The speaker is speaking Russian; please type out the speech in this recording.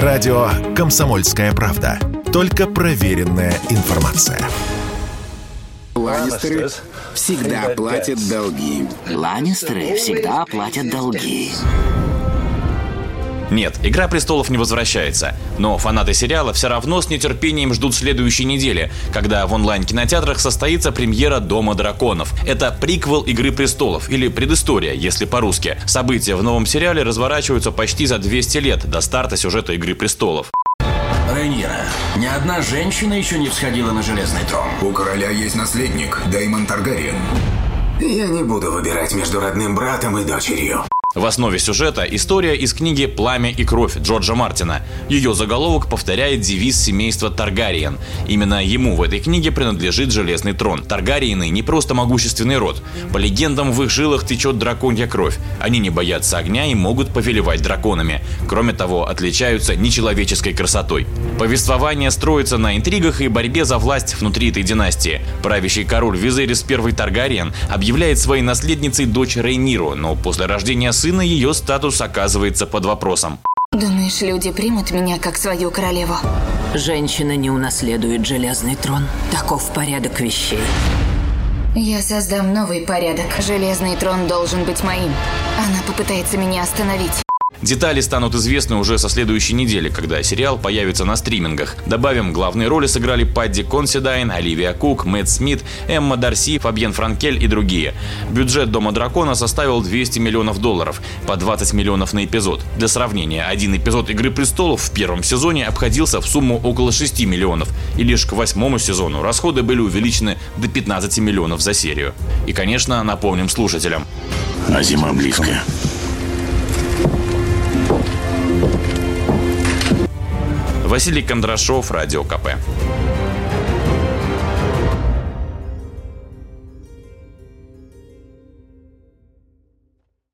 Радио «Комсомольская правда». Только проверенная информация. Ланнистеры всегда платят долги. Ланнистеры всегда платят долги. Нет, «Игра престолов» не возвращается. Но фанаты сериала все равно с нетерпением ждут следующей недели, когда в онлайн-кинотеатрах состоится премьера «Дома драконов». Это приквел «Игры престолов» или предыстория, если по-русски. События в новом сериале разворачиваются почти за 200 лет до старта сюжета «Игры престолов». Рейнира, ни одна женщина еще не всходила на железный трон. У короля есть наследник, Деймон Таргариен. Я не буду выбирать между родным братом и дочерью. В основе сюжета история из книги «Пламя и кровь» Джорджа Мартина. Ее заголовок повторяет девиз семейства Таргариен. Именно ему в этой книге принадлежит Железный трон. Таргариены не просто могущественный род. По легендам, в их жилах течет драконья кровь. Они не боятся огня и могут повелевать драконами. Кроме того, отличаются нечеловеческой красотой. Повествование строится на интригах и борьбе за власть внутри этой династии. Правящий король Визерис I Таргариен объявляет своей наследницей дочь Рейниру, но после рождения сына ее статус оказывается под вопросом. Думаешь, люди примут меня как свою королеву? Женщина не унаследует железный трон. Таков порядок вещей. Я создам новый порядок. Железный трон должен быть моим. Она попытается меня остановить. Детали станут известны уже со следующей недели, когда сериал появится на стримингах. Добавим, главные роли сыграли Падди Консидайн, Оливия Кук, Мэтт Смит, Эмма Дарси, Фабьен Франкель и другие. Бюджет «Дома дракона» составил 200 миллионов долларов, по 20 миллионов на эпизод. Для сравнения, один эпизод «Игры престолов» в первом сезоне обходился в сумму около 6 миллионов, и лишь к восьмому сезону расходы были увеличены до 15 миллионов за серию. И, конечно, напомним слушателям. А зима близкая. Василий Кондрашов, Радио КП.